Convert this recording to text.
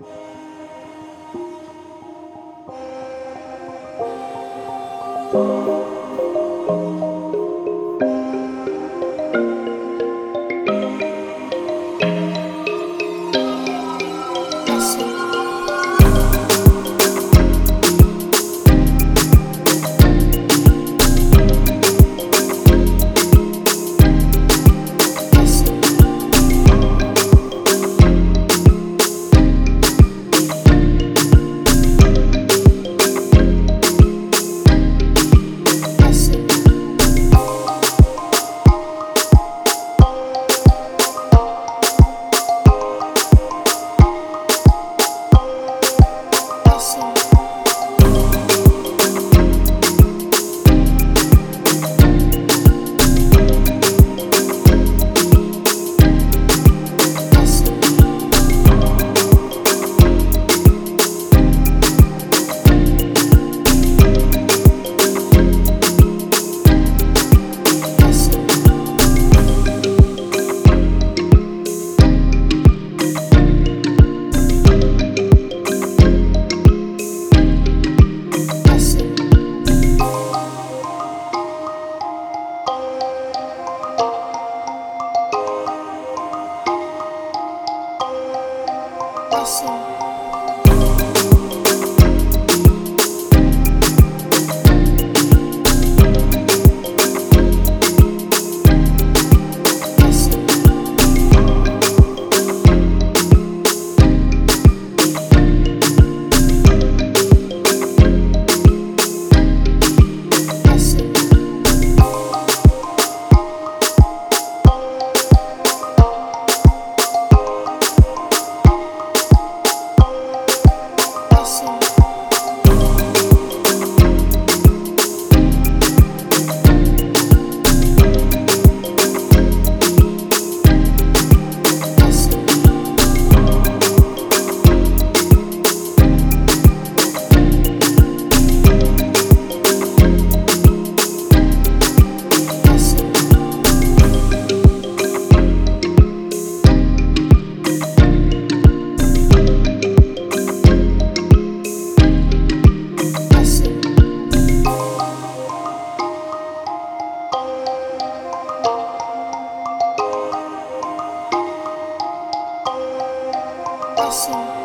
thank you assim. 开心。